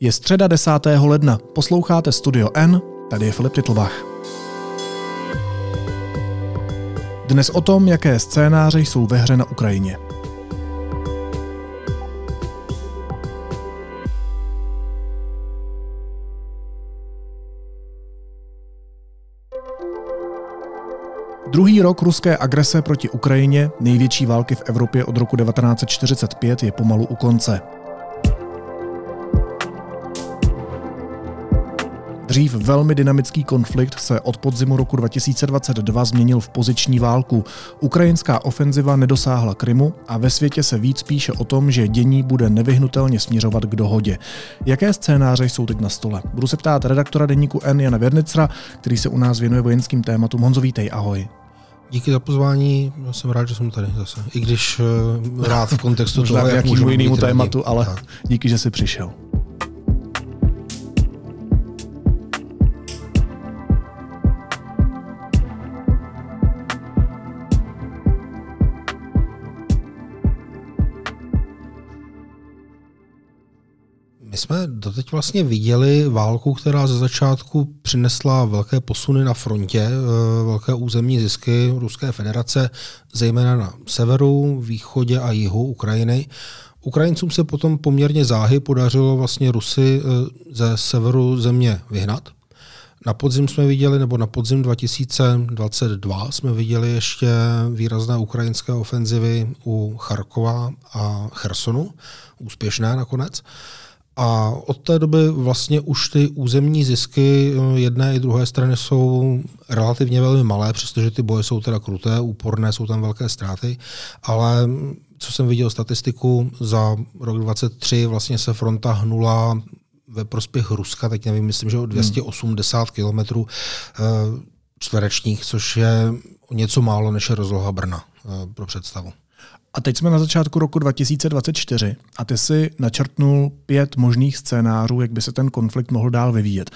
Je středa 10. ledna, posloucháte Studio N, tady je Filip Titlbach. Dnes o tom, jaké scénáře jsou ve hře na Ukrajině. Druhý rok ruské agrese proti Ukrajině, největší války v Evropě od roku 1945, je pomalu u konce. Dřív velmi dynamický konflikt se od podzimu roku 2022 změnil v poziční válku. Ukrajinská ofenziva nedosáhla Krymu a ve světě se víc píše o tom, že dění bude nevyhnutelně směřovat k dohodě. Jaké scénáře jsou teď na stole? Budu se ptát redaktora deníku N Jana Věrnicra, který se u nás věnuje vojenským tématům. Honzo, vítej, ahoj. Díky za pozvání, já jsem rád, že jsem tady zase. I když uh, rád v kontextu toho, jak můžu jinému tématu, ale tak. díky, že jsi přišel. Jsme doteď vlastně viděli válku, která ze začátku přinesla velké posuny na frontě, eh, velké územní zisky Ruské federace, zejména na severu, východě a jihu Ukrajiny. Ukrajincům se potom poměrně záhy podařilo vlastně Rusy eh, ze severu země vyhnat. Na podzim jsme viděli, nebo na podzim 2022 jsme viděli ještě výrazné ukrajinské ofenzivy u Charkova a Chersonu, úspěšné nakonec. A od té doby vlastně už ty územní zisky eh, jedné i druhé strany jsou relativně velmi malé, přestože ty boje jsou teda kruté, úporné, jsou tam velké ztráty, ale co jsem viděl statistiku, za rok 23 vlastně se fronta hnula ve prospěch Ruska, teď nevím, myslím, že o 280 hmm. kilometrů eh, čtverečních, což je něco málo než je rozloha Brna eh, pro představu. A teď jsme na začátku roku 2024 a ty si načrtnul pět možných scénářů, jak by se ten konflikt mohl dál vyvíjet.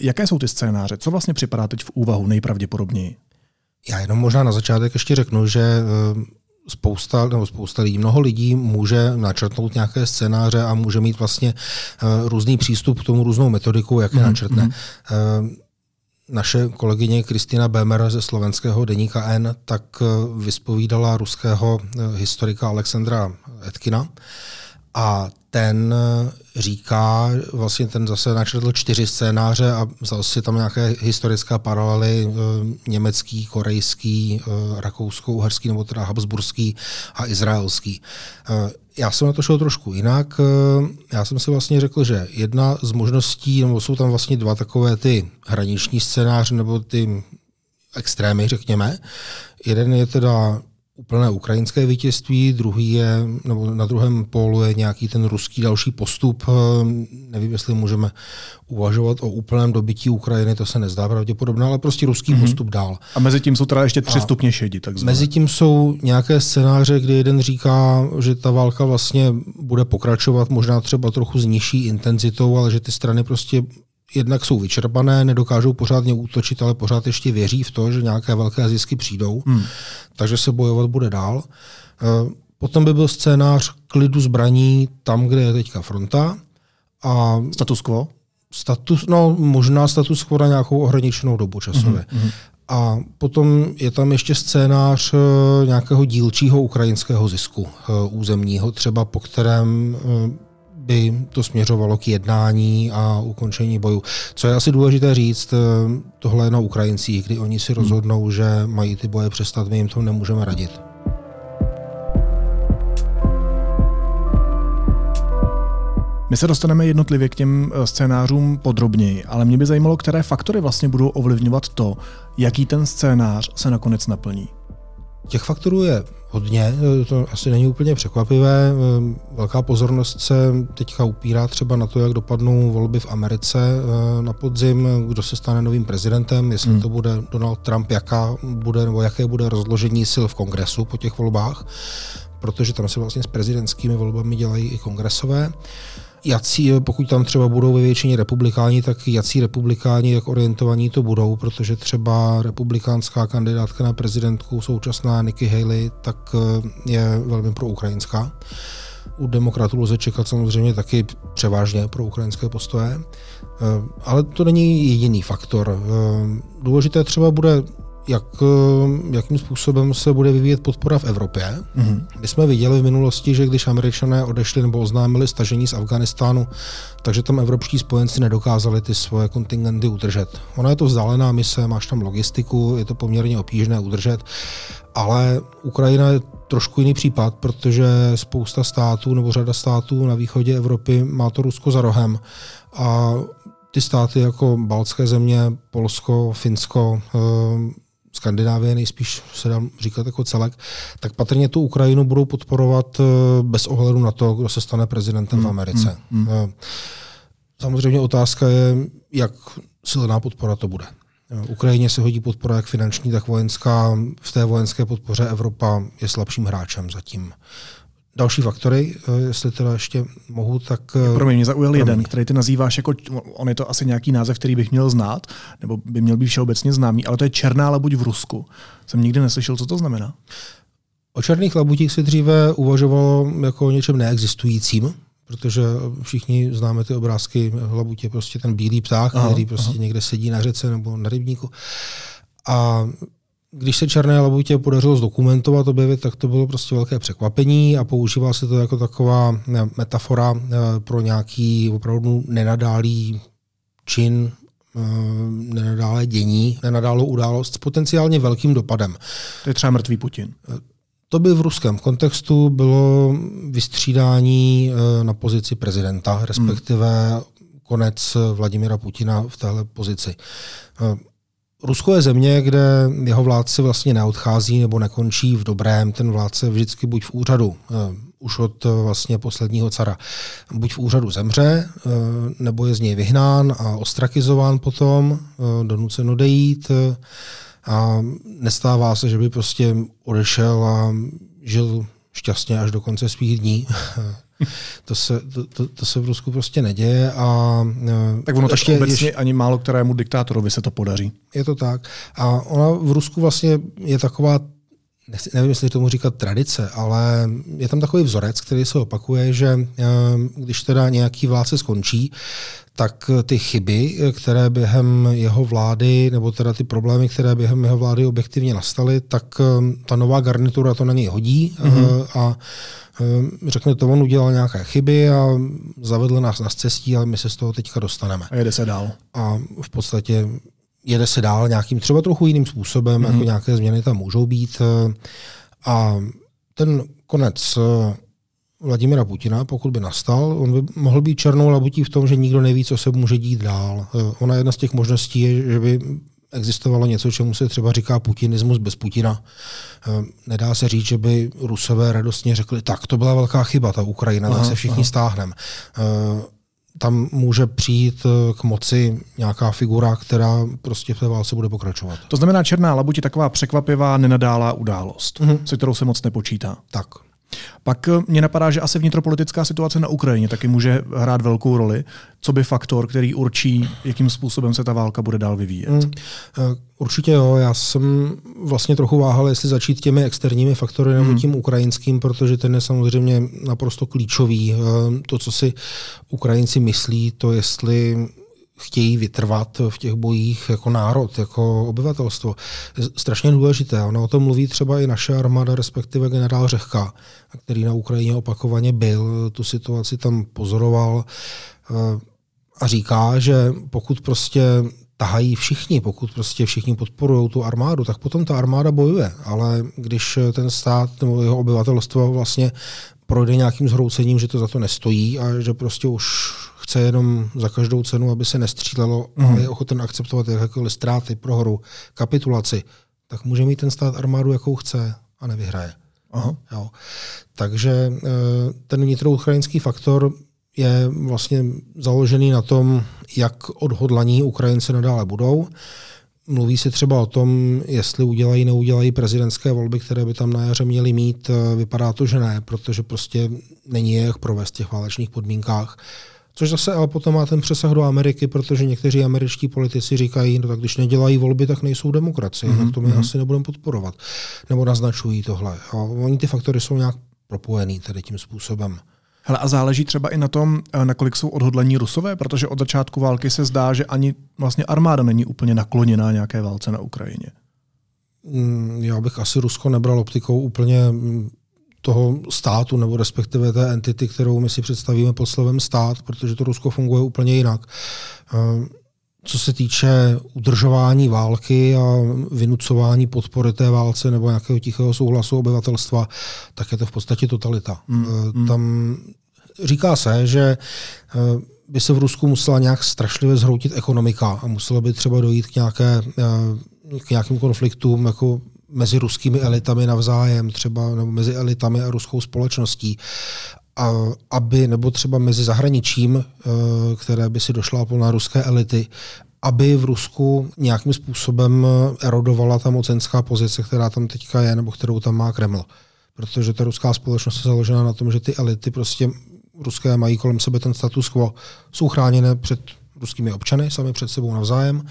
Jaké jsou ty scénáře? Co vlastně připadá teď v úvahu nejpravděpodobněji? Já jenom možná na začátek ještě řeknu, že eh, spousta, nebo spousta lidí, mnoho lidí může načrtnout nějaké scénáře a může mít vlastně eh, různý přístup k tomu, různou metodiku, jak je mm-hmm. načrtne. Mm-hmm naše kolegyně Kristina Bemer ze slovenského deníka N tak eh, vyspovídala ruského eh, historika Alexandra Etkina a ten eh, říká, vlastně ten zase načetl čtyři scénáře a vzal si tam nějaké historické paralely německý, korejský, rakousko-uherský nebo teda habsburský a izraelský já jsem na to šel trošku jinak. Eh, já jsem si vlastně řekl, že jedna z možností, nebo jsou tam vlastně dva takové ty hraniční scénáře, nebo ty extrémy, řekněme. Jeden je teda úplné ukrajinské vítězství, druhý je, nebo na druhém pólu je nějaký ten ruský další postup. Nevím, jestli můžeme uvažovat o úplném dobytí Ukrajiny, to se nezdá pravděpodobné, ale prostě ruský mm-hmm. postup dál. A mezi tím jsou teda ještě tři A stupně šedi. Takzvané. Mezi tím jsou nějaké scénáře, kdy jeden říká, že ta válka vlastně bude pokračovat možná třeba trochu s nižší intenzitou, ale že ty strany prostě jednak jsou vyčerpané, nedokážou pořádně útočit, ale pořád ještě věří v to, že nějaké velké zisky přijdou, hmm. takže se bojovat bude dál. Eh, potom by byl scénář klidu zbraní tam, kde je teďka fronta. A status quo? Status, no, možná status quo na nějakou ohraničenou dobu časově. Mm-hmm. A potom je tam ještě scénář eh, nějakého dílčího ukrajinského zisku eh, územního, třeba po kterém by to směřovalo k jednání a ukončení boju. Co je asi důležité říct, eh, tohle je na Ukrajincích, kdy oni si hmm. rozhodnou, že mají ty boje přestat, my jim to nemůžeme radit. My se dostaneme jednotlivě k těm eh, scénářům podrobněji, ale mě by zajímalo, které faktory vlastně budou ovlivňovat to, jaký ten scénář se nakonec naplní. Těch faktorů je hodně, to asi není úplně překvapivé. Velká pozornost se teďka upírá třeba na to, jak dopadnou volby v Americe eh, na podzim, kdo se stane novým prezidentem, jestli hmm. to bude Donald Trump, jaká bude, nebo jaké bude rozložení sil v kongresu po těch volbách, protože tam se vlastně s prezidentskými volbami dělají i kongresové jací, pokud tam třeba budou ve většině republikáni, tak jací republikáni, jak orientovaní to budou, protože třeba republikánská kandidátka na prezidentku současná Nikki Haley, tak eh, je velmi proukrajinská. U demokratů lze čekat samozřejmě taky převážně pro ukrajinské postoje, ale to není jediný faktor. Důležité třeba bude jak, eh, jakým způsobem se bude vyvíjet podpora v Evropě. Mm-hmm. My jsme viděli v minulosti, že když američané odešli nebo oznámili stažení z Afganistánu, takže tam evropští spojenci nedokázali ty svoje kontingenty udržet. Ona je to vzdálená mise, máš tam logistiku, je to poměrně obtížné udržet, ale Ukrajina je trošku jiný případ, protože spousta států nebo řada států na východě Evropy má to Rusko za rohem a ty státy jako baltské země, Polsko, Finsko, eh, Skandinávie nejspíš se dá říkat jako celek, tak patrně tu Ukrajinu budou podporovat eh, bez ohledu na to, kdo se stane prezidentem hmm, v Americe. Hmm, hmm. Samozřejmě otázka je, jak silná podpora to bude. Eh, Ukrajině se hodí podpora jak finanční, tak vojenská. V té vojenské podpoře Evropa je slabším hráčem zatím další faktory, eh, jestli teda ještě mohu, tak... Eh, Promiň, mě zaujal jeden, který ty nazýváš jako, on je to asi nějaký název, který bych měl znát, nebo by měl být všeobecně známý, ale to je černá labuť v Rusku. Jsem nikdy neslyšel, co to znamená. O černých labutích se dříve uvažovalo jako o něčem neexistujícím, protože všichni známe ty obrázky labutě, prostě ten bílý pták, aha, který prostě aha. někde sedí na řece nebo na rybníku. A když se černé labutě podařilo zdokumentovat, objevit, tak to bylo prostě velké překvapení a používá se to jako taková metafora eh, pro nějaký opravdu nenadálý čin, eh, nenadálé dění, nenadálou událost s potenciálně velkým dopadem. To je třeba mrtvý Putin. Eh, to by v ruském kontextu bylo vystřídání na pozici prezidenta, respektive hmm. konec Vladimira Putina v téhle pozici. Rusko je země, kde jeho vládce vlastně neodchází nebo nekončí v dobrém. Ten vládce vždycky buď v úřadu, eh, už od eh, vlastně posledního cara, buď v úřadu zemře, eh, nebo je z něj vyhnán a ostrakizován potom, donucen odejít. A nestává se, že by prostě odešel a žil šťastně až do konce svých dní. to, se, to, to, to se v Rusku prostě neděje. A, e, tak ono ještě, obecně ještě, ani málo kterému diktátorovi se to podaří. Je to tak. A ona v Rusku vlastně je taková nechci, nevím, jestli tomu říkat tradice, ale je tam takový vzorec, který se opakuje, že e, když teda nějaký vládce skončí, tak ty chyby, které během jeho vlády, nebo teda ty problémy, které během jeho vlády objektivně nastaly, tak e, ta nová garnitura to na něj hodí mm-hmm. a řekne to, on udělal nějaké chyby a zavedl nás na cestí, ale my se z toho teďka dostaneme. A jede se dál. A v podstatě jede se dál nějakým třeba trochu jiným způsobem, mm-hmm. jako nějaké změny tam můžou být. Ehm, a ten konec eh, Vladimira Putina, pokud by nastal, on by mohl být černou labutí v tom, že nikdo neví, co se může dít dál. Ona jedna z těch možností je, že by existovalo něco, čemu se třeba říká putinismus bez Putina. Eh, nedá se říct, že by Rusové radostně řekli, tak to byla velká chyba, ta Ukrajina, tak se všichni stáhneme. Eh, tam může přijít eh, k moci nějaká figura, která prostě v té válce bude pokračovat. To znamená, Černá labuť je taková překvapivá, nenadálá událost, mm-hmm. se kterou se moc nepočítá. Tak. Pak eh, mě napadá, že asi vnitropolitická situace na Ukrajině taky může hrát velkou roli. Co by faktor, který určí, jakým způsobem se ta válka bude dál vyvíjet? Hmm. Určitě jo, já jsem vlastně trochu váhal, jestli začít těmi externími faktory nebo hmm. tím ukrajinským, protože ten je samozřejmě naprosto klíčový. To, co si Ukrajinci myslí, to jestli chtějí vytrvat v těch bojích jako národ, jako obyvatelstvo. Je strašně důležité. Ono o tom mluví třeba i naše armáda, respektive generál Řehka, který na Ukrajině opakovaně byl, tu situaci tam pozoroval eh, a říká, že pokud prostě tahají všichni, pokud prostě všichni podporují tu armádu, tak potom ta armáda bojuje. Ale když ten stát nebo jeho obyvatelstvo vlastně projde nějakým zhroucením, že to za to nestojí a že prostě už chce jenom za každou cenu, aby se nestřílelo, mm. ale je ochoten akceptovat jakékoliv ztráty, prohru, kapitulaci, tak může mít ten stát armádu, jakou chce a nevyhraje. Aha. Jo. Takže eh, ten vnitroukrajinský faktor je vlastně založený na tom, jak odhodlaní Ukrajinci nadále budou. Mluví se třeba o tom, jestli udělají, neudělají prezidentské volby, které by tam na jaře měly mít. Vypadá to, že ne, protože prostě není jak provést v těch válečných podmínkách. Což zase ale potom má ten přesah do Ameriky, protože někteří američtí politici říkají, no tak když nedělají volby, tak nejsou demokracie, mm-hmm. tak to my mm-hmm. asi nebudeme podporovat. Nebo naznačují tohle. A oni ty faktory jsou nějak propojený tady tím způsobem. Hele, a záleží třeba i na tom, eh, nakolik jsou odhodlení Rusové, protože od začátku války se zdá, že ani vlastně armáda není úplně nakloněná nějaké válce na Ukrajině. Mm, já bych asi Rusko nebral optikou úplně mm, toho státu, nebo respektive té entity, kterou my si představíme pod slovem stát, protože to Rusko funguje úplně jinak. Eh, co se týče udržování války a vynucování podpory té válce nebo nějakého tichého souhlasu obyvatelstva, tak je to v podstatě totalita. Mm, Tam říká se, že by se v Rusku musela nějak strašlivě zhroutit ekonomika a muselo by třeba dojít k, nějaké, k nějakým konfliktům jako mezi ruskými elitami navzájem, třeba nebo mezi elitami a ruskou společností, a, aby, nebo třeba mezi zahraničím, eh, které by si došla na ruské elity, aby v Rusku nějakým způsobem erodovala ta mocenská pozice, která tam teďka je, nebo kterou tam má Kreml. Protože ta ruská společnost je založena na tom, že ty elity prostě ruské mají kolem sebe ten status quo, jsou chráněné před ruskými občany, sami před sebou navzájem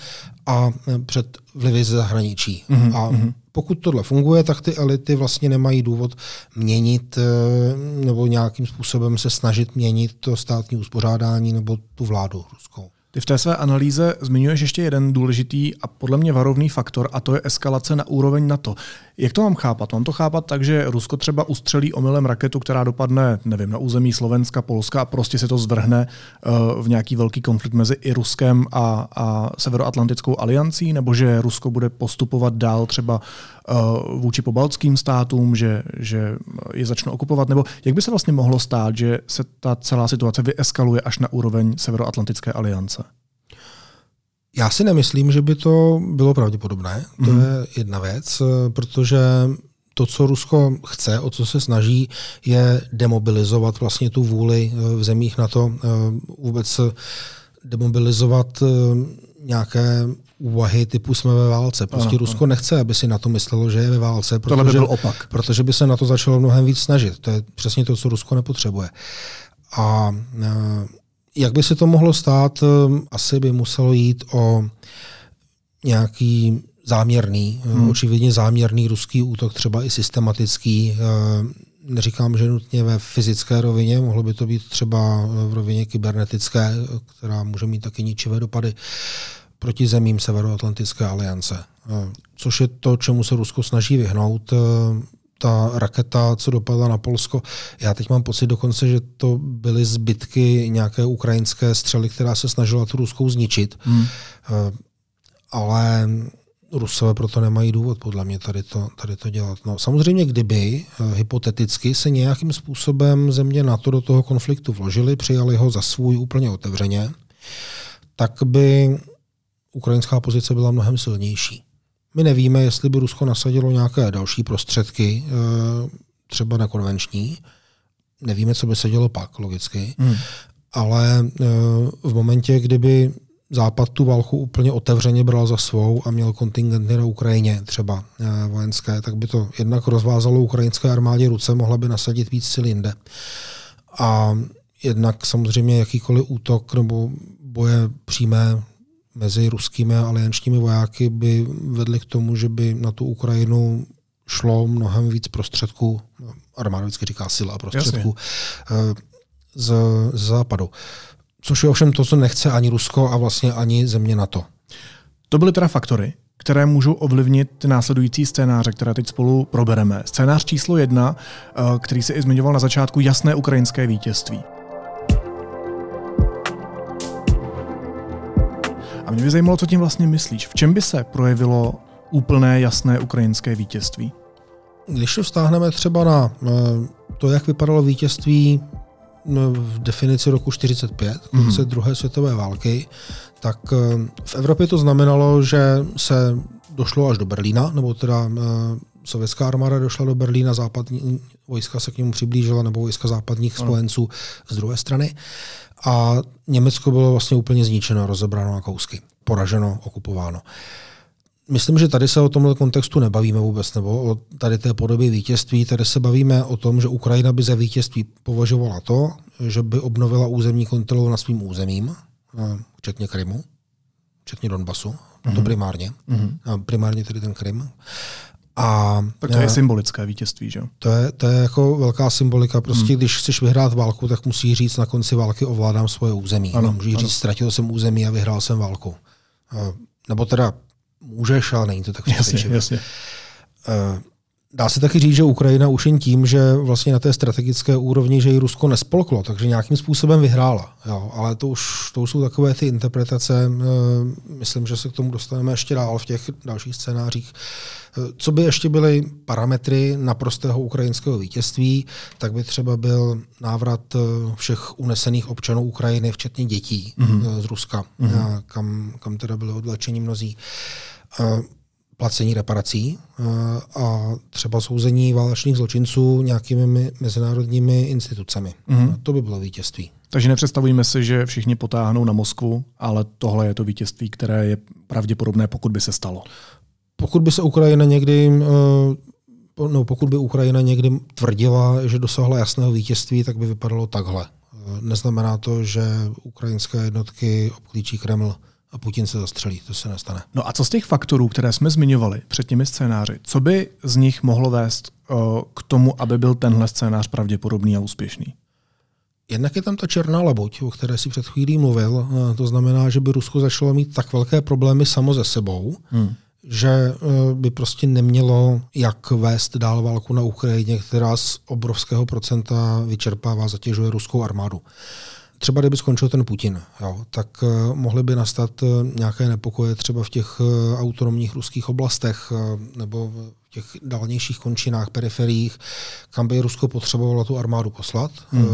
a před vlivy ze zahraničí. Mm-hmm. A mhm. pokud tohle funguje, tak ty elity vlastně nemají důvod měnit eh, nebo nějakým způsobem se snažit měnit to státní uspořádání nebo tu vládu ruskou. Ty v té své analýze zmiňuješ ještě jeden důležitý a podle mě varovný faktor, a to je eskalace na úroveň NATO. Jak to mám chápat? Mám to chápat tak, že Rusko třeba ustřelí omylem raketu, která dopadne, nevím, na území Slovenska, Polska a prostě se to zvrhne uh, v nějaký velký konflikt mezi i Ruskem a, a Severoatlantickou aliancí, nebo že Rusko bude postupovat dál třeba vůči pobaltským státům, že, že je začne okupovat, nebo jak by se vlastně mohlo stát, že se ta celá situace vyeskaluje až na úroveň Severoatlantické aliance? Já si nemyslím, že by to bylo pravděpodobné. To mm. je jedna věc, protože to, co Rusko chce, o co se snaží, je demobilizovat vlastně tu vůli eh, v zemích na to eh, vůbec demobilizovat eh, nějaké úvahy typu jsme ve válce. Prostě ano, Rusko ano. nechce, aby si na to myslelo, že je ve válce, protože, by byl opak. protože by se na to začalo mnohem víc snažit. To je přesně to, co Rusko nepotřebuje. A jak by se to mohlo stát? Eh, asi by muselo jít o nějaký záměrný, eh, hmm. očividně záměrný ruský útok, třeba i systematický. Neříkám, že nutně ve fyzické rovině, mohlo by to být třeba v rovině kybernetické, která může mít taky ničivé dopady proti zemím Severoatlantické aliance. Což je to, čemu se Rusko snaží vyhnout ta raketa, co dopadla na Polsko. Já teď mám pocit dokonce, že to byly zbytky nějaké ukrajinské střely, která se snažila tu ruskou zničit. Hmm. Eh, ale Rusové proto nemají důvod podle mě tady to, tady to dělat. No, samozřejmě, kdyby eh, hypoteticky se nějakým způsobem země NATO do toho konfliktu vložili, přijali ho za svůj úplně otevřeně, tak by ukrajinská pozice byla mnohem silnější. My nevíme, jestli by Rusko nasadilo nějaké další prostředky, eh, třeba nekonvenční. Nevíme, co by se dělo pak, logicky. Hmm. Ale eh, v momentě, kdyby Západ tu válku úplně otevřeně bral za svou a měl kontingenty na Ukrajině, třeba eh, vojenské, tak by to jednak rozvázalo ukrajinské armádě ruce, mohla by nasadit víc sil jinde. A jednak samozřejmě jakýkoliv útok nebo boje přímé mezi ruskými a aliančními vojáky by vedly k tomu, že by na tu Ukrajinu šlo mnohem víc prostředků, armáda vždycky říká sila prostředků, Jasně. z, z západu. Což je ovšem to, co nechce ani Rusko a vlastně ani země NATO. To byly teda faktory, které můžou ovlivnit ty následující scénáře, které teď spolu probereme. Scénář číslo jedna, eh, který se i zmiňoval na začátku, jasné ukrajinské vítězství. A mě by zajímalo, co tím vlastně myslíš. V čem by se projevilo úplné jasné ukrajinské vítězství? Když to vztáhneme třeba na eh, to, jak vypadalo vítězství no, v definici roku 45, konce mm-hmm. druhé světové války, tak eh, v Evropě to znamenalo, že se došlo až do Berlína, nebo teda eh, sovětská armáda došla do Berlína, západní vojska se k němu přiblížila, nebo vojska západních spojenců z druhé strany a Německo bylo vlastně úplně zničeno, rozebráno na kousky, poraženo, okupováno. Myslím, že tady se o tomhle kontextu nebavíme vůbec, nebo o tady té podobě vítězství. Tady se bavíme o tom, že Ukrajina by za vítězství považovala to, že by obnovila územní kontrolu na svým územím, včetně Krymu, včetně Donbasu, mm-hmm. to mhm. primárně, mm-hmm. primárně tedy ten Krym, A tak to je symbolické vítězství, že To je, to je jako velká symbolika. Prostě hmm. když chceš vyhrát válku, tak musí říct na konci války ovládám svoje území. Ano, Můžeš říct, ztratil jsem území a vyhrál jsem válku. Nebo teda můžeš, ale není to tak jasně, jasně. Dá se taky říct, že Ukrajina už jen tím, že vlastně na té strategické úrovni, že ji Rusko nespolklo, takže nějakým způsobem vyhrála. Jo, ale to už, to už jsou takové ty interpretace. Eh, myslím, že se k tomu dostaneme ještě dál v těch dalších scénářích. Co by ještě byly parametry naprostého ukrajinského vítězství, tak by třeba byl návrat eh, všech unesených občanů Ukrajiny, včetně dětí mm-hmm. z Ruska, mm-hmm. kam, kam teda byly odvlečeni mnozí placení reparací a třeba souzení válečných zločinců nějakými mezinárodními institucemi. Mm-hmm. To by bylo vítězství. Takže nepředstavujeme si, že všichni potáhnou na Moskvu, ale tohle je to vítězství, které je pravděpodobné, pokud by se stalo. Pokud by se Ukrajina někdy eh, no, pokud by Ukrajina někdy tvrdila, že dosáhla jasného vítězství, tak by vypadalo takhle. Eh, neznamená to, že ukrajinské jednotky obklíčí Kreml a Putin se zastřelí. To se nestane. No a co z těch faktorů, které jsme zmiňovali před těmi scénáři, co by z nich mohlo vést uh, k tomu, aby byl tenhle scénář pravděpodobný a úspěšný? Jednak je tam ta černá labuť, o které si před chvílí mluvil. To znamená, že by Rusko začalo mít tak velké problémy samo ze sebou, hmm. Že e, by prostě nemělo jak vést dál válku na Ukrajině, která z obrovského procenta vyčerpává, zatěžuje ruskou armádu třeba kdyby skončil ten Putin, jo, tak uh, mohly by nastat uh, nějaké nepokoje třeba v těch autonomních ruských oblastech nebo v těch dálnějších končinách, periferiích, kam by Rusko potřebovalo tu armádu poslat mm. uh,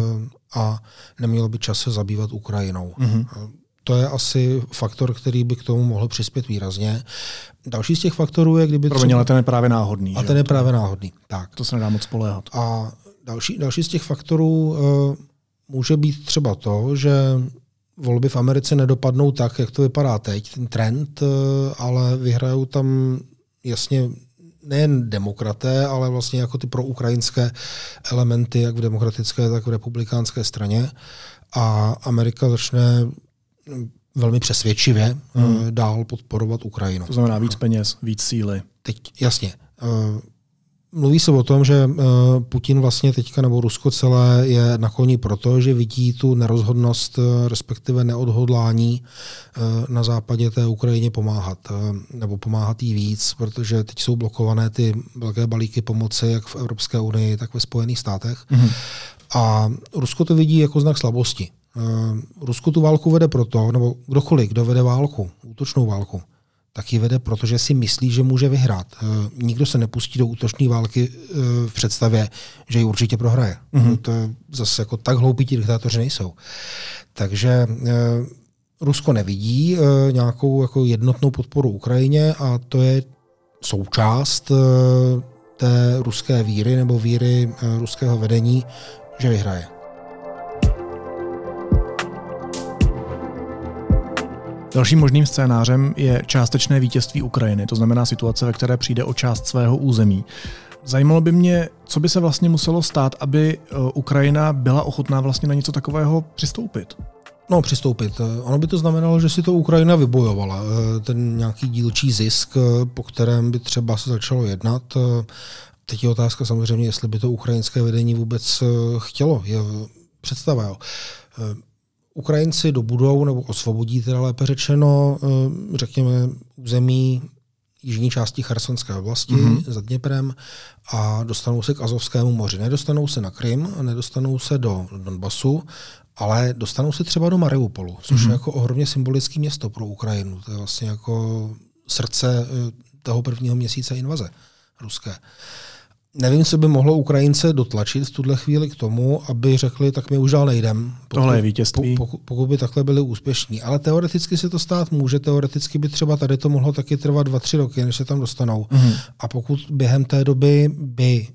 a nemělo by čas se zabývat Ukrajinou. Mm-hmm. Uh, to je asi faktor, který by k tomu mohl přispět výrazně. Další z těch faktorů je, kdyby... Promiň, ale ten je právě náhodný. A ten je právě náhodný, tak. To se nedá moc spoléhat. A další, další z těch faktorů uh, může být třeba to, že volby v Americe nedopadnou tak, jak to vypadá teď, ten trend, eh, ale vyhrajou tam jasně nejen demokraté, ale vlastně jako ty proukrajinské elementy, jak v demokratické, tak v republikánské straně. A Amerika začne velmi přesvědčivě hmm. dál podporovat Ukrajinu. To znamená víc peněz, víc síly. Teď jasně. Eh, Mluví se o tom, že eh, Putin vlastně teďka nebo Rusko celé je na koni proto, že vidí tu nerozhodnost, eh, respektive neodhodlání eh, na západě té Ukrajině pomáhat, nebo pomáhat jí víc, protože teď jsou blokované ty velké balíky pomoci jak v Evropské unii, tak ve Spojených státech. Mm-hmm. A Rusko to vidí jako znak slabosti. Rusko tu válku vede proto, nebo kdokoliv, kdo vede válku, útočnou válku, tak ji vede, protože si myslí, že může vyhrát. E, nikdo se nepustí do útočné války e, v představě, že ji určitě prohraje. Mm-hmm. To je zase jako tak hloupí ti diktátoři nejsou. Takže Rusko nevidí nějakou jako jednotnou podporu Ukrajině a to je součást té ruské víry nebo víry ruského vedení, že vyhraje. Dalším možným scénářem je částečné vítězství Ukrajiny, to znamená situace, ve které přijde o část svého území. Zajímalo by mě, co by se vlastně muselo stát, aby e, Ukrajina byla ochotná vlastně na něco takového přistoupit. No, přistoupit. E, ono by to znamenalo, že si to Ukrajina vybojovala. E, ten nějaký dílčí zisk, po kterém by třeba se začalo jednat. Teď je otázka samozřejmě, jestli by to ukrajinské vedení vůbec chtělo. Je představa, jo. Ukrajinci dobudou nebo osvobodí, teda lépe řečeno, eh, řekněme, území jižní části Chersonské oblasti mm-hmm. za Dněprem a dostanou se k Azovskému moři. Nedostanou se na Krym, nedostanou se do Donbasu, ale dostanou se třeba do Mariupolu, což mm-hmm. je mhm. jako ohromně symbolické město pro Ukrajinu. To je vlastně jako srdce eh, toho prvního měsíce invaze ruské. Nevím, co by mohlo Ukrajince dotlačit v tuhle chvíli k tomu, aby řekli, tak my už dál nejdem. Tohle je vítězství. Pokud, pokud by takhle byli úspěšní. Ale teoreticky se to stát může, teoreticky by třeba tady to mohlo taky trvat dva, tři roky, než se tam dostanou. Mm-hmm. A pokud během té doby by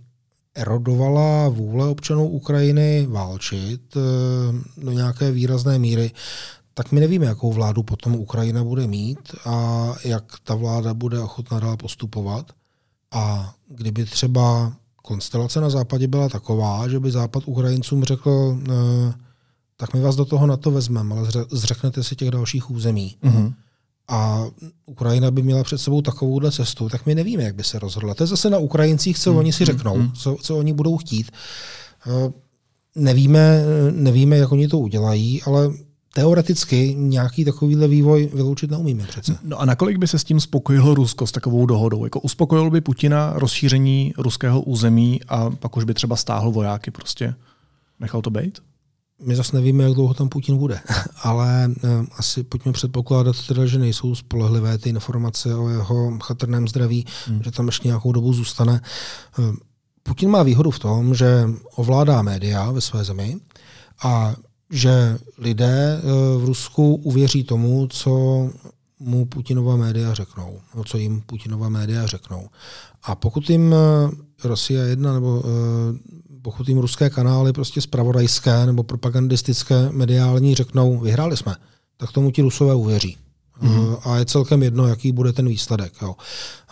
erodovala vůle občanů Ukrajiny válčit eh, do nějaké výrazné míry, tak my nevíme, jakou vládu potom Ukrajina bude mít a jak ta vláda bude ochotná dál postupovat. A kdyby třeba konstelace na západě byla taková, že by západ Ukrajincům řekl, tak my vás do toho na to vezmeme, ale zřeknete si těch dalších území, mm-hmm. a Ukrajina by měla před sebou takovouhle cestu, tak my nevíme, jak by se rozhodla. To je zase na Ukrajincích, co hmm. oni si řeknou, hmm. co, co oni budou chtít. Eh, nevíme, nevíme, jak oni to udělají, ale teoreticky nějaký takovýhle vývoj vyloučit neumíme přece. No a nakolik by se s tím spokojilo Rusko s takovou dohodou? Jako uspokojilo by Putina rozšíření ruského území a pak už by třeba stáhl vojáky prostě? Nechal to být? My zase nevíme, jak dlouho tam Putin bude, ale uh, asi pojďme předpokládat teda, že nejsou spolehlivé ty informace o jeho chatrném zdraví, hmm. že tam ještě nějakou dobu zůstane. Uh, Putin má výhodu v tom, že ovládá média ve své zemi a že lidé uh, v Rusku uvěří tomu, co mu Putinova média řeknou, no, co jim Putinova média řeknou. A pokud jim Rosia jedna nebo pokud jim ruské kanály prostě spravodajské nebo propagandistické mediální řeknou, vyhráli jsme, tak tomu ti rusové uvěří. Mm-hmm. A je celkem jedno, jaký bude ten výsledek. Jo.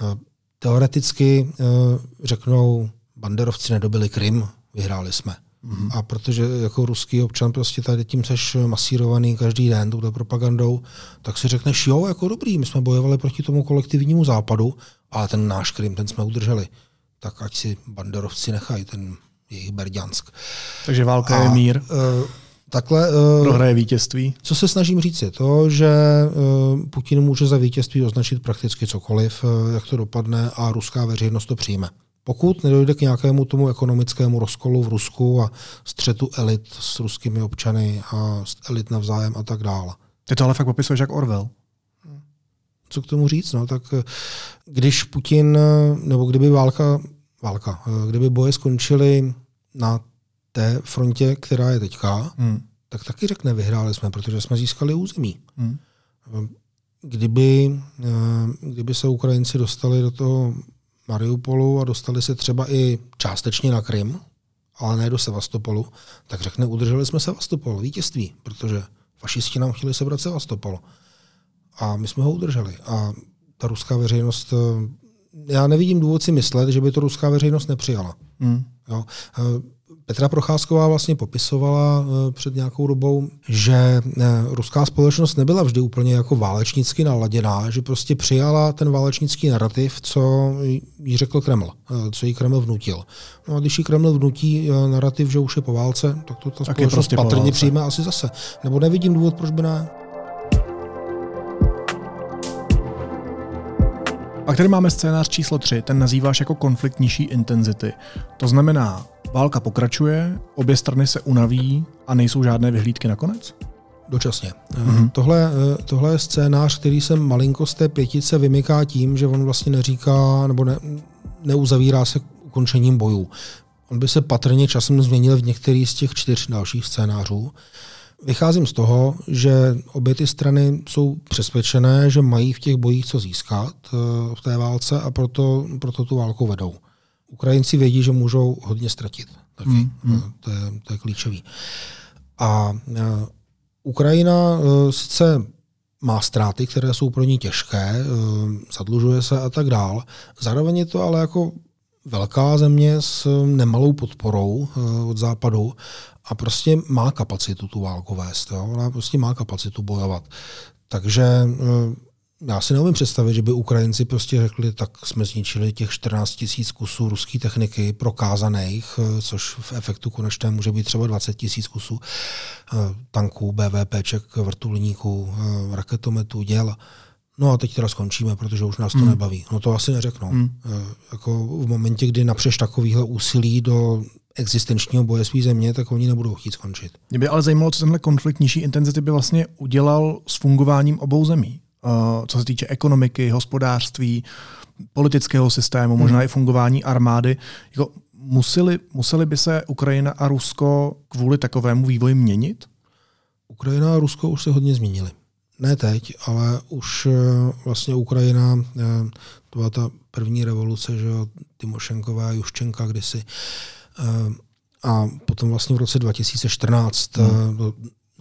Eh, teoreticky eh, řeknou, banderovci nedobili Krym, vyhráli jsme. Mm-hmm. A protože jako ruský občan prostě tady tím seš masírovaný každý den touto propagandou, tak si řekneš, jo, jako dobrý, my jsme bojovali proti tomu kolektivnímu západu, ale ten náš Krym, ten jsme udrželi. Tak ať si banderovci nechají ten jejich Berďansk. Takže válka a, je mír. Uh, takhle, uh, Prohraje vítězství. Co se snažím říct je to, že uh, Putin může za vítězství označit prakticky cokoliv, uh, jak to dopadne a ruská veřejnost to přijme. Pokud nedojde k nějakému tomu ekonomickému rozkolu v Rusku a střetu elit s ruskými občany a elit navzájem a tak dále. Ty to ale fakt popisuješ jak Orwell. Co k tomu říct? No, tak když Putin, nebo kdyby válka, válka, kdyby boje skončily na té frontě, která je teďka, hmm. tak taky řekne, vyhráli jsme, protože jsme získali území. Hmm. Kdyby, eh, kdyby se Ukrajinci dostali do toho Mariupolu a dostali se třeba i částečně na Krym, ale ne do Sevastopolu, tak řekne, udrželi jsme Sevastopol, vítězství, protože fašisti nám chtěli sebrat Sevastopol. A my jsme ho udrželi. A ta ruská veřejnost, eh, já nevidím důvod si myslet, že by to ruská veřejnost nepřijala. Hmm. Jo. Eh, Petra Procházková vlastně popisovala eh, před nějakou dobou, že eh, ruská společnost nebyla vždy úplně jako válečnicky naladěná, že prostě přijala ten válečnický narrativ, co jí řekl Kreml, co jí Kreml vnutil. No a když jí Kreml vnutí narrativ, že už je po válce, tak to ta společnost prostě patrně přijme asi zase. Nebo nevidím důvod, proč by ne. Pak tady máme scénář číslo 3, ten nazýváš jako konflikt nižší intenzity. To znamená, válka pokračuje, obě strany se unaví a nejsou žádné vyhlídky nakonec? Dočasně. Mm-hmm. Tohle, eh, tohle je scénář, který se malinko z té pětice vymyká tím, že on vlastně neříká nebo ne, neuzavírá se ukončením bojů. On by se patrně časem změnil v některý z těch čtyř dalších scénářů. Vycházím z toho, že obě ty strany jsou přesvědčené, že mají v těch bojích co získat eh, v té válce a proto, proto tu válku vedou. Ukrajinci vědí, že můžou hodně ztratit. Taky. Mm, mm. To, je, to je klíčový. A uh, Ukrajina uh, sice má ztráty, které jsou pro ní těžké, zadlužuje se a tak dál. Zároveň je to ale jako velká země s nemalou podporou od západu a prostě má kapacitu tu válku vést. Jo? Ona prostě má kapacitu bojovat. Takže já si neumím představit, že by Ukrajinci prostě řekli, tak jsme zničili těch 14 tisíc kusů ruské techniky prokázaných, eh, což v efektu konečně může být třeba 20 tisíc kusů eh, tanků, BVPček, vrtulníků, eh, raketometů, děl. No a teď teda skončíme, protože už nás to mm. nebaví. No to asi neřeknou. Mm. Jako v momentě, kdy napřeš takovýhle úsilí do existenčního boje své země, tak oni nebudou chtít skončit. Mě by ale zajímalo, co tenhle konflikt nižší intenzity by vlastně udělal s fungováním obou zemí. Eh, co se týče ekonomiky, hospodářství, politického systému, možná hmm. i fungování armády. Jako museli, museli by se Ukrajina a Rusko kvůli takovému vývoji měnit? Ukrajina a Rusko už se hodně změnili. Ne teď, ale už eh, vlastně Ukrajina, eh, to byla ta první revoluce, že jo, Timošenková, Juščenka kdysi, a potom vlastně v roce 2014 hmm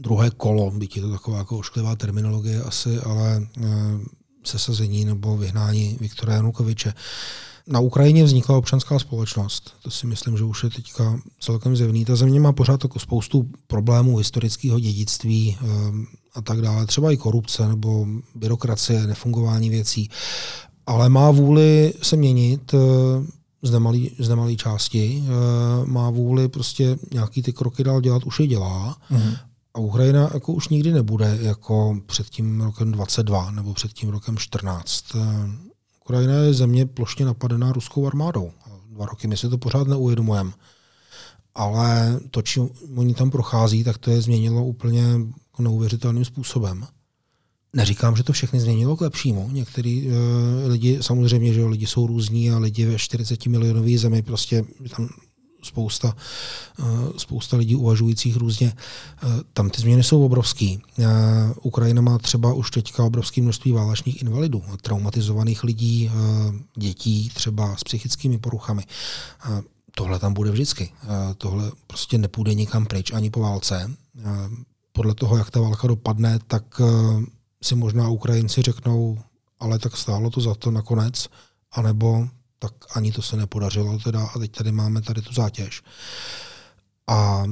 druhé kolo, byť je to taková jako ošklivá terminologie asi, ale e, sesazení nebo vyhnání Viktora Janukoviče. Na Ukrajině vznikla občanská společnost. To si myslím, že už je teďka celkem zjevný. Ta země má pořád jako spoustu problémů historického dědictví ehm, a tak dále. Třeba i korupce nebo byrokracie, nefungování věcí. Ale má vůli se měnit z nemalé z nemalý části. Má vůli prostě nějaký ty kroky dál dělat, už je dělá. Mm-hmm. A Ukrajina jako už nikdy nebude jako před tím rokem 22 nebo před tím rokem 14. Ukrajina je země plošně napadená ruskou armádou. Dva roky my si to pořád neuvědomujeme. Ale to, čím oni tam prochází, tak to je změnilo úplně neuvěřitelným způsobem. Neříkám, že to všechny změnilo k lepšímu. Některý uh, lidi, samozřejmě, že lidi jsou různí a lidi ve 40 milionové zemi prostě tam spousta, eh, spousta lidí uvažujících různě. Eh, tam ty změny jsou obrovský. Eh, Ukrajina má třeba už teďka obrovské množství válečných invalidů, traumatizovaných lidí, dětí třeba s psychickými poruchami. Tohle tam bude vždycky. Tohle prostě nepůjde nikam pryč ani po válce. Podle toho, jak ta válka dopadne, tak si možná Ukrajinci řeknou, ale tak stálo to za to nakonec, anebo tak ani to se nepodařilo teda a teď tady máme tady tu zátěž. A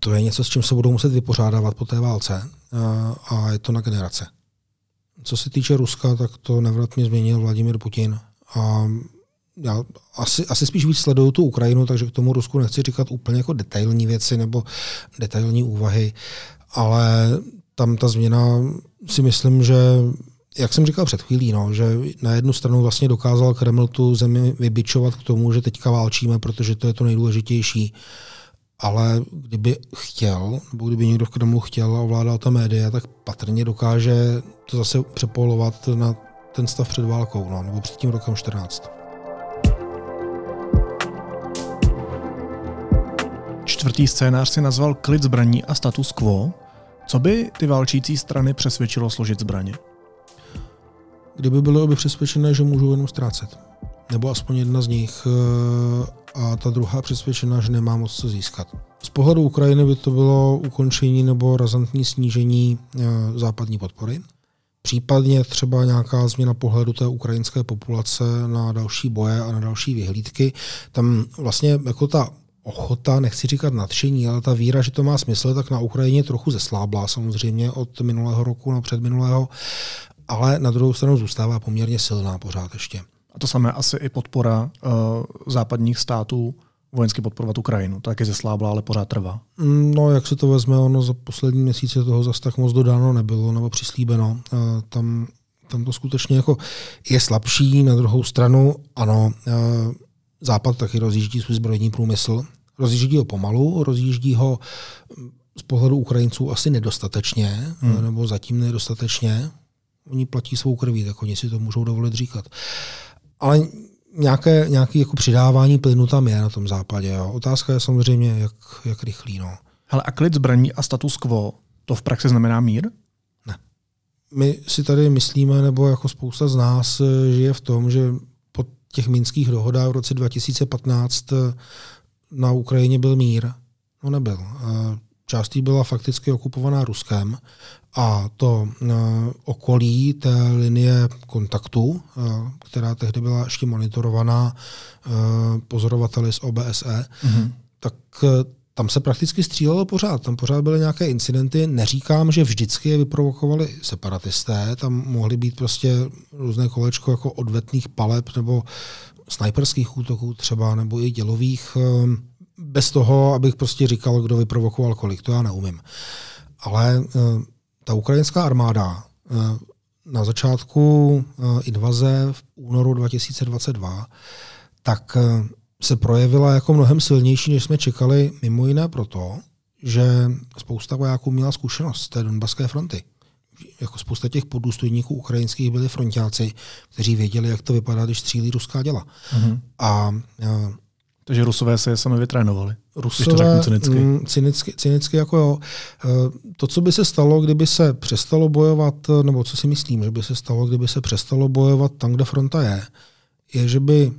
to je něco, s čím se budou muset vypořádávat po té válce a je to na generace. Co se týče Ruska, tak to nevratně změnil Vladimir Putin a já asi, asi spíš víc sleduju tu Ukrajinu, takže k tomu Rusku nechci říkat úplně jako detailní věci nebo detailní úvahy, ale tam ta změna si myslím, že jak jsem říkal před chvílí, no, že na jednu stranu vlastně dokázal Kreml tu zemi vybičovat k tomu, že teďka válčíme, protože to je to nejdůležitější. Ale kdyby chtěl, nebo kdyby někdo v Kremlu chtěl a ovládal ta média, tak patrně dokáže to zase přepolovat na ten stav před válkou, no, nebo před tím rokem 14. Čtvrtý scénář si nazval klid zbraní a status quo. Co by ty válčící strany přesvědčilo složit zbraně? Kdyby bylo by přesvědčené, že můžou jenom ztrácet. Nebo aspoň jedna z nich eh, a ta druhá přesvědčená, že nemá moc co získat. Z pohledu Ukrajiny by to bylo ukončení nebo razantní snížení eh, západní podpory, případně třeba nějaká změna pohledu té ukrajinské populace na další boje a na další vyhlídky. Tam vlastně jako ta ochota, nechci říkat nadšení, ale ta víra, že to má smysl, tak na Ukrajině trochu zeslábla samozřejmě od minulého roku na předminulého ale na druhou stranu zůstává poměrně silná pořád ještě. A to samé asi i podpora uh, západních států vojensky podporovat Ukrajinu. To taky zeslábla, ale pořád trvá. Mm, no, jak se to vezme, ono za poslední měsíce toho zase tak moc dodáno nebylo nebo přislíbeno. Uh, tam, tam to skutečně jako je slabší. Na druhou stranu, ano, uh, Západ taky rozjíždí svůj zbrojní průmysl. Rozjíždí ho pomalu, rozjíždí ho mm, z pohledu Ukrajinců asi nedostatečně, hmm. nebo zatím nedostatečně. Oni platí svou krví, tak oni si to můžou dovolit říkat. Ale nějaké, nějaké jako přidávání plynu tam je na tom západě. Jo. Otázka je samozřejmě, jak, jak rychlý. No. Hele, a klid zbraní a status quo, to v praxi znamená mír? Ne. My si tady myslíme, nebo jako spousta z nás eh, žije v tom, že po těch minských dohodách v roce 2015 eh, na Ukrajině byl mír. No nebyl. Částí byla fakticky okupovaná Ruskem a to uh, okolí té linie kontaktu, uh, která tehdy byla ještě monitorovaná uh, pozorovateli z OBSE, mm-hmm. tak tam se prakticky střílelo pořád. Tam pořád byly nějaké incidenty. Neříkám, že vždycky je vyprovokovali separatisté. Tam mohly být prostě různé kolečko jako odvetných paleb nebo sniperských útoků třeba, nebo i dělových. Bez toho, abych prostě říkal, kdo vyprovokoval kolik. To já neumím. Ale ta ukrajinská armáda eh, na začátku eh, invaze v únoru 2022 tak eh, se projevila jako mnohem silnější, než jsme čekali, mimo jiné proto, že spousta vojáků měla zkušenost z té Donbaské fronty. Jako spousta těch podůstojníků ukrajinských byli frontáci, kteří věděli, jak to vypadá, když střílí ruská děla. Uh-huh. A takže Rusové se je sami vytrénovali. Rusové, to řeknu cynicky. Mm, cynicky. Cynicky jako jo. Eh, to, co by se stalo, kdyby se přestalo bojovat, nebo co si myslím, že by se stalo, kdyby se přestalo bojovat tam, kde fronta je, je, že by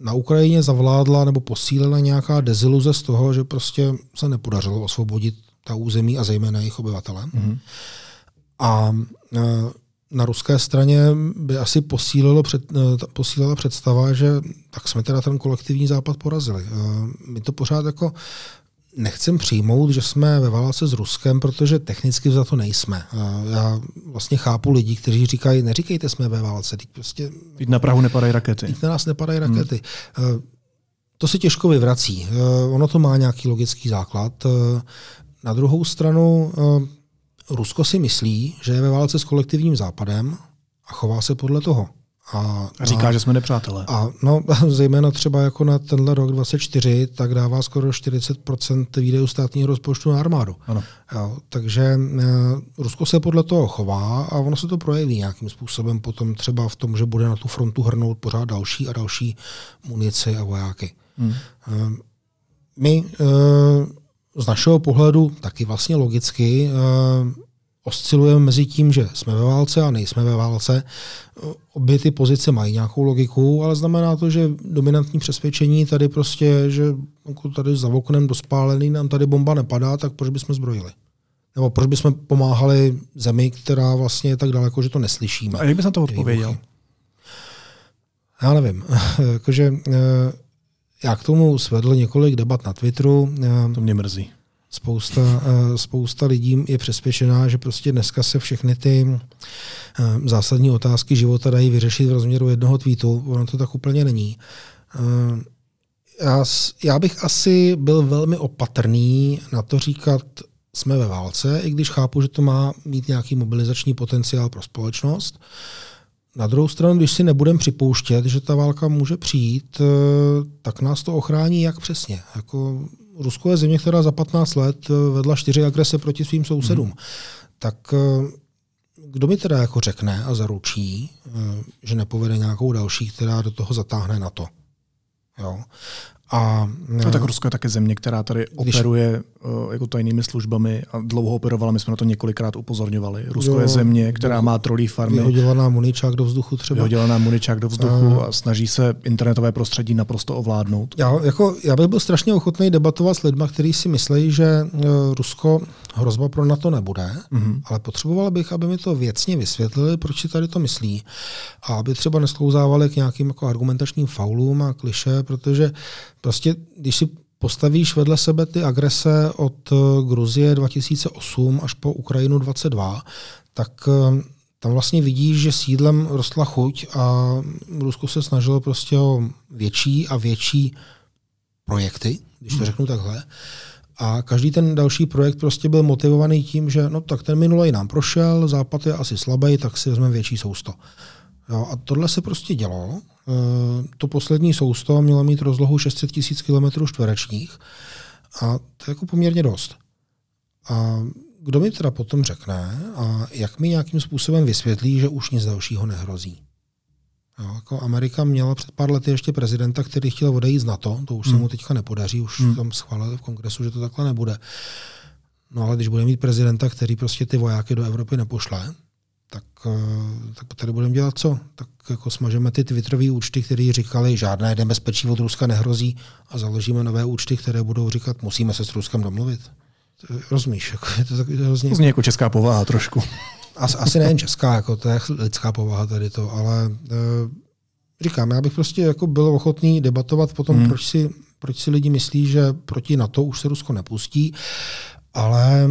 na Ukrajině zavládla nebo posílila nějaká deziluze z toho, že prostě se nepodařilo osvobodit ta území a zejména jejich obyvatele. Mm-hmm. A e, na ruské straně by asi posílilo před, posílila představa, že tak jsme teda ten kolektivní západ porazili. My to pořád jako nechcem přijmout, že jsme ve válce s Ruskem, protože technicky za to nejsme. Já vlastně chápu lidi, kteří říkají, neříkejte jsme ve válce, teď prostě... Teď na Prahu nepadají rakety. Teď na nás nepadají rakety. Hmm. To se těžko vyvrací. Ono to má nějaký logický základ. Na druhou stranu Rusko si myslí, že je ve válce s kolektivním západem a chová se podle toho. A, a říká, a, že jsme nepřátelé. A no, zejména třeba jako na tenhle rok 24, tak dává skoro 40% výdejů státního rozpočtu na armádu. Ano. Jo, takže e, Rusko se podle toho chová a ono se to projeví nějakým způsobem potom třeba v tom, že bude na tu frontu hrnout pořád další a další munici a vojáky. Hmm. E, my e, z našeho pohledu taky vlastně logicky e, oscilujeme mezi tím, že jsme ve válce a nejsme ve válce. Obě ty pozice mají nějakou logiku, ale znamená to, že dominantní přesvědčení tady prostě, že jako tady za oknem dospálený nám tady bomba nepadá, tak proč bychom zbrojili? Nebo proč bychom pomáhali zemi, která vlastně je tak daleko, že to neslyšíme? A jak bys na to odpověděl? Já nevím. Jakože, eh, já k tomu svedl několik debat na Twitteru. To mě mrzí. Spousta, eh, spousta lidí je přesvědčená, že prostě dneska se všechny ty eh, zásadní otázky života dají vyřešit v rozměru jednoho tweetu. Ono to tak úplně není. Eh, já, já bych asi byl velmi opatrný na to říkat, jsme ve válce, i když chápu, že to má mít nějaký mobilizační potenciál pro společnost. Na druhou stranu, když si nebudeme připouštět, že ta válka může přijít, tak nás to ochrání jak přesně. Jako Rusko je země, která za 15 let eh, vedla čtyři agrese proti svým sousedům. Hmm. Tak eh, kdo mi teda jako řekne a zaručí, eh, že nepovede nějakou další, která do toho zatáhne na to? Jo. A, no, tak Rusko je také země, která tady když, operuje uh, jako tajnými službami a dlouho operovala, my jsme na to několikrát upozorňovali. Rusko jo, je země, která má trolí farmy. Vyhodila nám muničák do vzduchu třeba. Vyhodila nám muničák do vzduchu a, a snaží se internetové prostředí naprosto ovládnout. Já, jako, já bych byl strašně ochotný debatovat s lidmi, kteří si myslí, že uh, Rusko hrozba pro NATO nebude, mm-hmm. ale potřeboval bych, aby mi to věcně vysvětlili, proč si tady to myslí. A aby třeba nesklouzávali k nějakým jako argumentačním faulům a kliše, protože Prostě, když si postavíš vedle sebe ty agrese od eh, Gruzie 2008 až po Ukrajinu 22, tak eh, tam vlastně vidíš, že sídlem rostla chuť a Rusko se snažilo prostě o větší a větší projekty, když to hmm. řeknu takhle. A každý ten další projekt prostě byl motivovaný tím, že no tak ten minulý nám prošel, západ je asi slabý, tak si vezmeme větší sousto. Jo, a tohle se prostě dělo. E, to poslední sousto mělo mít rozlohu 600 000 km čtverečních a to je jako poměrně dost. A kdo mi teda potom řekne a jak mi nějakým způsobem vysvětlí, že už nic dalšího nehrozí? Jo, jako Amerika měla před pár lety ještě prezidenta, který chtěl odejít z NATO, to už hmm. se mu teďka nepodaří, už hmm. tam schválili v kongresu, že to takhle nebude. No ale když bude mít prezidenta, který prostě ty vojáky do Evropy nepošle, tak, eh, tak tady budeme dělat co? Tak jako smažeme ty twitterové účty, které říkali, žádné nebezpečí od Ruska nehrozí a založíme nové účty, které budou říkat, musíme se s Ruskem domluvit. Rozumíš? Jako, je to tak hrozně... To zní jako česká povaha trošku. As, asi nejen česká, jako to je lidská povaha tady to, ale e, říkám, já bych prostě jako byl ochotný debatovat potom, hmm. proč, si, proč si lidi myslí, že proti NATO už se Rusko nepustí, ale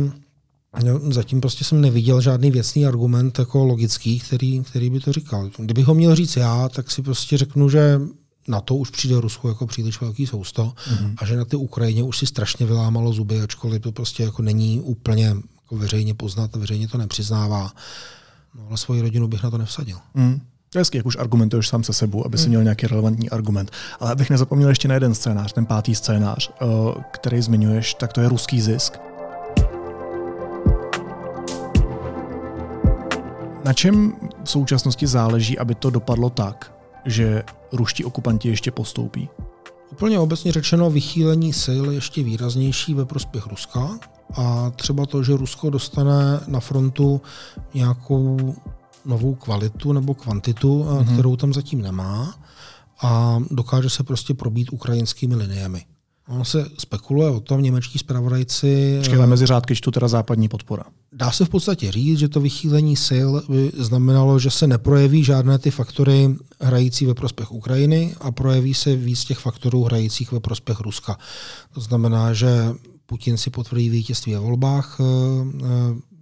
No, zatím prostě jsem neviděl žádný věcný argument jako logický, který, který by to říkal. Kdybych ho měl říct já, tak si prostě řeknu, že na to už přijde Rusko jako příliš velký sousto mm-hmm. a že na ty Ukrajině už si strašně vylámalo zuby, ačkoliv to prostě jako není úplně jako veřejně poznat, veřejně to nepřiznává. No, ale svoji rodinu bych na to nevsadil. Mm. To je hezky, jak už argumentuješ sám se sebou, aby si mm. měl nějaký relevantní argument. Ale abych nezapomněl ještě na jeden scénář, ten pátý scénář, eh, který zmiňuješ, tak to je ruský zisk. Na čem v současnosti záleží, aby to dopadlo tak, že ruští okupanti ještě postoupí? Úplně obecně řečeno vychýlení sil ještě výraznější ve prospěch Ruska a třeba to, že Rusko dostane na frontu nějakou novou kvalitu nebo kvantitu, mm-hmm. kterou tam zatím nemá a dokáže se prostě probít ukrajinskými liniemi. Ono se spekuluje o tom, němečtí zpravodajci... Počkej, mezi řádky čtu teda západní podpora. Dá se v podstatě říct, že to vychýlení sil by znamenalo, že se neprojeví žádné ty faktory hrající ve prospěch Ukrajiny a projeví se víc těch faktorů hrajících ve prospěch Ruska. To znamená, že Putin si potvrdí vítězství ve volbách, eh, eh,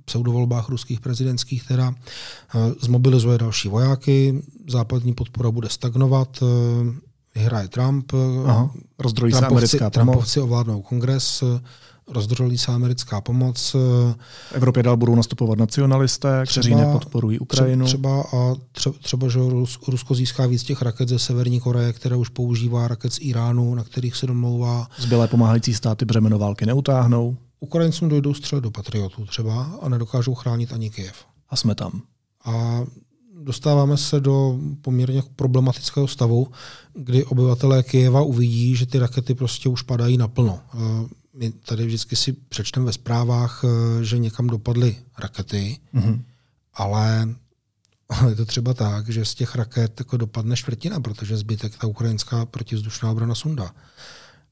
pseudovolbách ruských prezidentských, teda eh, zmobilizuje další vojáky, západní podpora bude stagnovat, vyhraje Trump, Aha, rozdrojí se americká Trumpovci ovládnou kongres, rozdrolí se americká pomoc. V Evropě dál budou nastupovat nacionalisté, třeba, kteří nepodporují Ukrajinu. Třeba, a třeba, třeba že Rusko získá víc těch raket ze Severní Koreje, které už používá raket z Iránu, na kterých se domlouvá. Zbylé pomáhající státy břemeno války neutáhnou. Ukrajincům dojdou střely do patriotů třeba a nedokážou chránit ani Kyjev. A jsme tam. A dostáváme se do poměrně problematického stavu, kdy obyvatelé Kyjeva uvidí, že ty rakety prostě už padají naplno. Eh, my tady vždycky si přečteme ve zprávách, eh, že někam dopadly rakety, mm-hmm. ale je to třeba tak, že z těch raket jako dopadne čtvrtina, protože zbytek ta ukrajinská protivzdušná obrana sundá.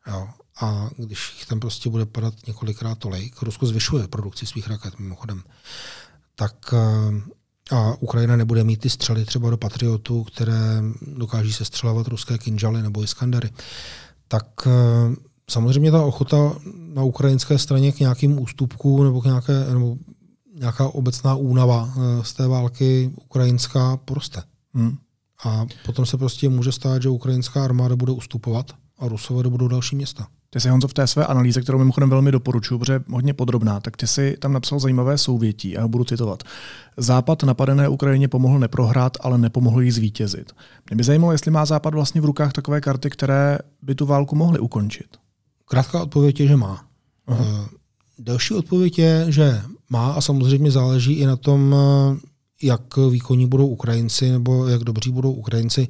Jo. A když jich tam prostě bude padat několikrát tolik, Rusko zvyšuje produkci svých raket mimochodem, tak eh, a Ukrajina nebude mít ty střely třeba do Patriotů, které dokáží se střelovat ruské kinžaly nebo Iskandery, tak eh, samozřejmě ta ochota na ukrajinské straně k nějakým ústupkům nebo k nějaké, nebo nějaká obecná únava eh, z té války ukrajinská poroste. Hmm. A potom se prostě může stát, že ukrajinská armáda bude ustupovat a Rusové dobudou další města. Ty jsi Honzo v té své analýze, kterou mimochodem velmi doporučuji, protože je hodně podrobná, tak ty si tam napsal zajímavé souvětí a já budu citovat. Západ napadené Ukrajině pomohl neprohrát, ale nepomohl jí zvítězit. Mě by zajímalo, jestli má Západ vlastně v rukách takové karty, které by tu válku mohly ukončit. Krátká odpověď je, že má. Aha. Uh, další odpověď je, že má a samozřejmě záleží i na tom, eh, jak výkonní budou Ukrajinci nebo jak dobří budou Ukrajinci,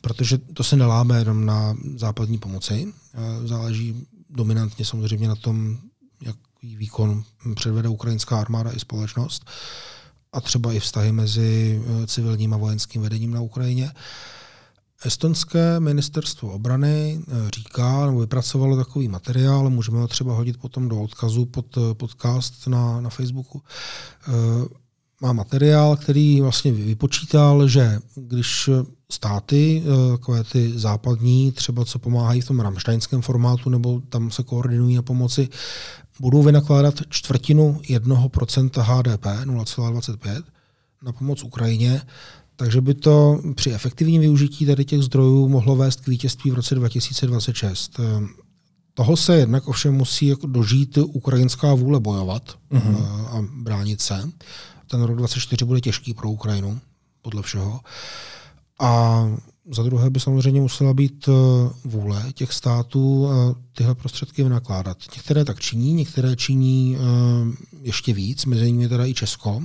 protože to se neláme jenom na západní pomoci. Záleží dominantně samozřejmě na tom, jaký výkon předvede ukrajinská armáda i společnost a třeba i vztahy mezi eh, civilním a vojenským vedením na Ukrajině. Estonské ministerstvo obrany eh, říká, nebo vypracovalo takový materiál, můžeme ho třeba hodit potom do odkazu pod podcast na, na Facebooku, má materiál, který vlastně vypočítal, že když státy, eh, takové ty západní, třeba co pomáhají v tom ramštajnském formátu, nebo tam se koordinují na pomoci, budou vynakládat čtvrtinu 1% HDP, 0,25, na pomoc Ukrajině, takže by to při efektivním využití tady těch zdrojů mohlo vést k vítězství v roce 2026. Eh, toho se jednak ovšem musí jako dožít ukrajinská vůle bojovat uh-huh. a bránit se ten rok 24 bude těžký pro Ukrajinu, podle všeho. A za druhé by samozřejmě musela být eh, vůle těch států eh, tyhle prostředky vynakládat. Některé tak činí, některé činí eh, ještě víc, mezi nimi teda i Česko.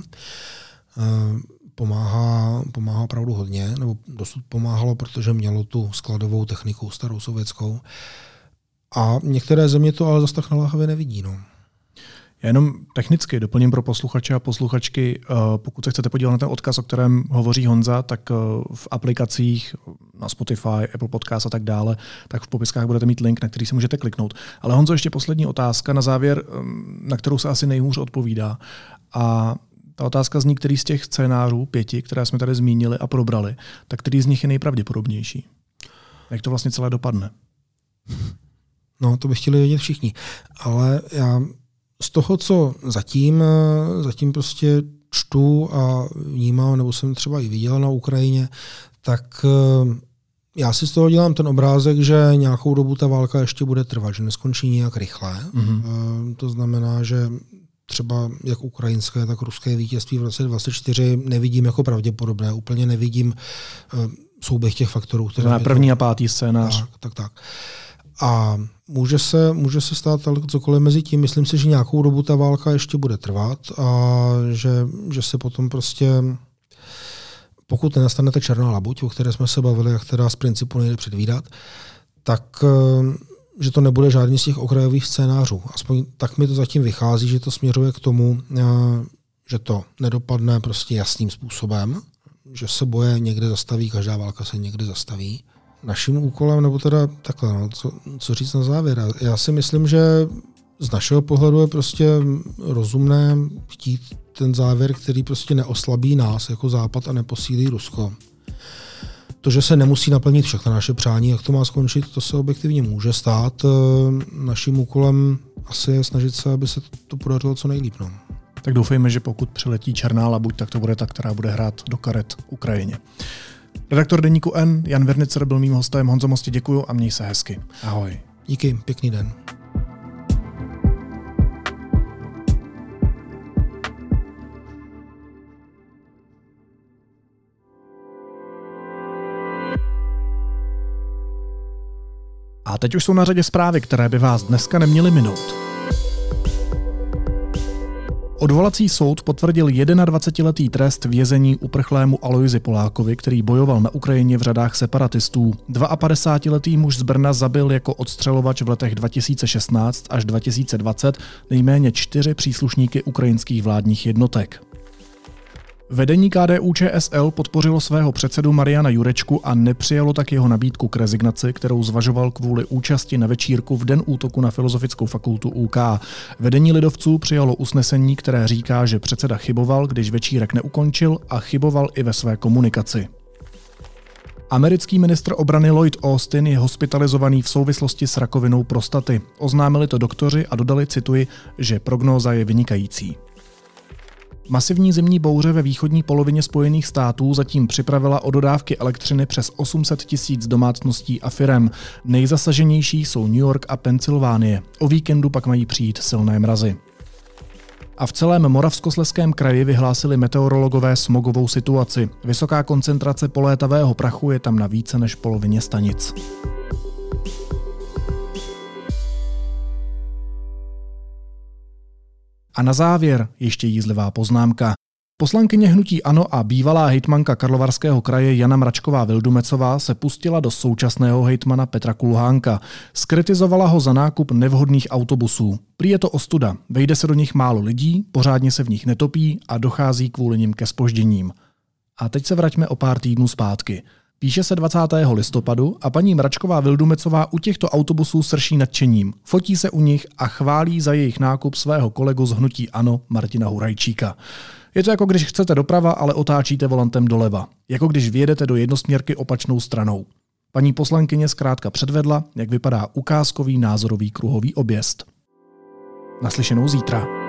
Pomáhá, pomáhá opravdu hodně, nebo dosud pomáhalo, protože mělo tu skladovou techniku starou sovětskou. A některé země to ale zase tak naléhavě nevidí. No. Já jenom technicky doplním pro posluchače a posluchačky, eh, pokud se chcete podívat na ten odkaz, o kterém hovoří Honza, tak eh, v aplikacích na Spotify, Apple Podcast a tak dále, tak v popiskách budete mít link, na který si můžete kliknout. Ale Honzo, ještě poslední otázka na závěr, eh, na kterou se asi nejhůř odpovídá. A ta otázka zní, který z těch scénářů, pěti, které jsme tady zmínili a probrali, tak který z nich je nejpravděpodobnější? Jak to vlastně celé dopadne? No, to by chtěli vědět všichni. Ale já z toho, co zatím, eh, zatím prostě čtu a vnímám, nebo jsem třeba i viděl na Ukrajině, tak eh, já si z toho dělám ten obrázek, že nějakou dobu ta válka ještě bude trvat, že neskončí nějak rychle. Mm-hmm. To znamená, že třeba jak ukrajinské, tak ruské vítězství v roce 2024 nevidím jako pravděpodobné. Úplně nevidím souběh těch faktorů. Které to první a pátý scénář. Tak, tak, tak. A může se, může se stát cokoliv mezi tím. Myslím si, že nějakou dobu ta válka ještě bude trvat a že, že se potom prostě, pokud nenastane ta černá labuť, o které jsme se bavili a která z principu nejde předvídat, tak eh, že to nebude žádný z těch okrajových scénářů. Aspoň tak mi to zatím vychází, že to směřuje k tomu, eh, že to nedopadne prostě jasným způsobem, že se boje někde zastaví, každá válka se někde zastaví, naším úkolem, nebo teda takhle, no, co, co říct na závěr. Já si myslím, že z našeho pohledu je prostě rozumné chtít ten závěr, který prostě neoslabí nás jako Západ a neposílí Rusko. To, že se nemusí naplnit všechno naše přání, jak to má skončit, to se objektivně může stát. Eh, naším úkolem asi je snažit se, aby se to podařilo co nejlíp. No. Tak doufejme, že pokud přiletí černá labuť, tak to bude ta, která bude hrát do karet Ukrajině. Redaktor Deníku N, Jan Vernicer byl mým hostem. Honzo Mosti, děkuju a měj se hezky. Ahoj. Díky, pěkný den. A teď už jsou na řadě zprávy, které by vás dneska neměly minout. Odvolací soud potvrdil 21-letý trest vězení uprchlému Aloizi Polákovi, který bojoval na Ukrajině v řadách separatistů. 52-letý muž z Brna zabil jako odstřelovač v letech 2016 až 2020 nejméně čtyři příslušníky ukrajinských vládních jednotek. Vedení KDU ČSL podpořilo svého předsedu Mariana Jurečku a nepřijalo tak jeho nabídku k rezignaci, kterou zvažoval kvůli účasti na večírku v den útoku na Filozofickou fakultu UK. Vedení lidovců přijalo usnesení, které říká, že předseda chyboval, když večírek neukončil a chyboval i ve své komunikaci. Americký ministr obrany Lloyd Austin je hospitalizovaný v souvislosti s rakovinou prostaty. Oznámili to doktoři a dodali, cituji, že prognóza je vynikající. Masivní zimní bouře ve východní polovině Spojených států zatím připravila o dodávky elektřiny přes 800 tisíc domácností a firem. Nejzasaženější jsou New York a Pensylvánie. O víkendu pak mají přijít silné mrazy. A v celém Moravskosleském kraji vyhlásili meteorologové smogovou situaci. Vysoká koncentrace polétavého prachu je tam na více než polovině stanic. A na závěr ještě jízlivá poznámka. Poslankyně hnutí Ano a bývalá hejtmanka Karlovarského kraje Jana Mračková Vildumecová se pustila do současného hejtmana Petra Kulhánka. Skritizovala ho za nákup nevhodných autobusů. Prý je to ostuda, vejde se do nich málo lidí, pořádně se v nich netopí a dochází kvůli nim ke spožděním. A teď se vraťme o pár týdnů zpátky. Píše se 20. listopadu a paní Mračková Vildumecová u těchto autobusů srší nadšením. Fotí se u nich a chválí za jejich nákup svého kolegu z hnutí Ano Martina Hurajčíka. Je to jako když chcete doprava, ale otáčíte volantem doleva. Jako když vyjedete do jednosměrky opačnou stranou. Paní poslankyně zkrátka předvedla, jak vypadá ukázkový názorový kruhový objezd. Naslyšenou zítra.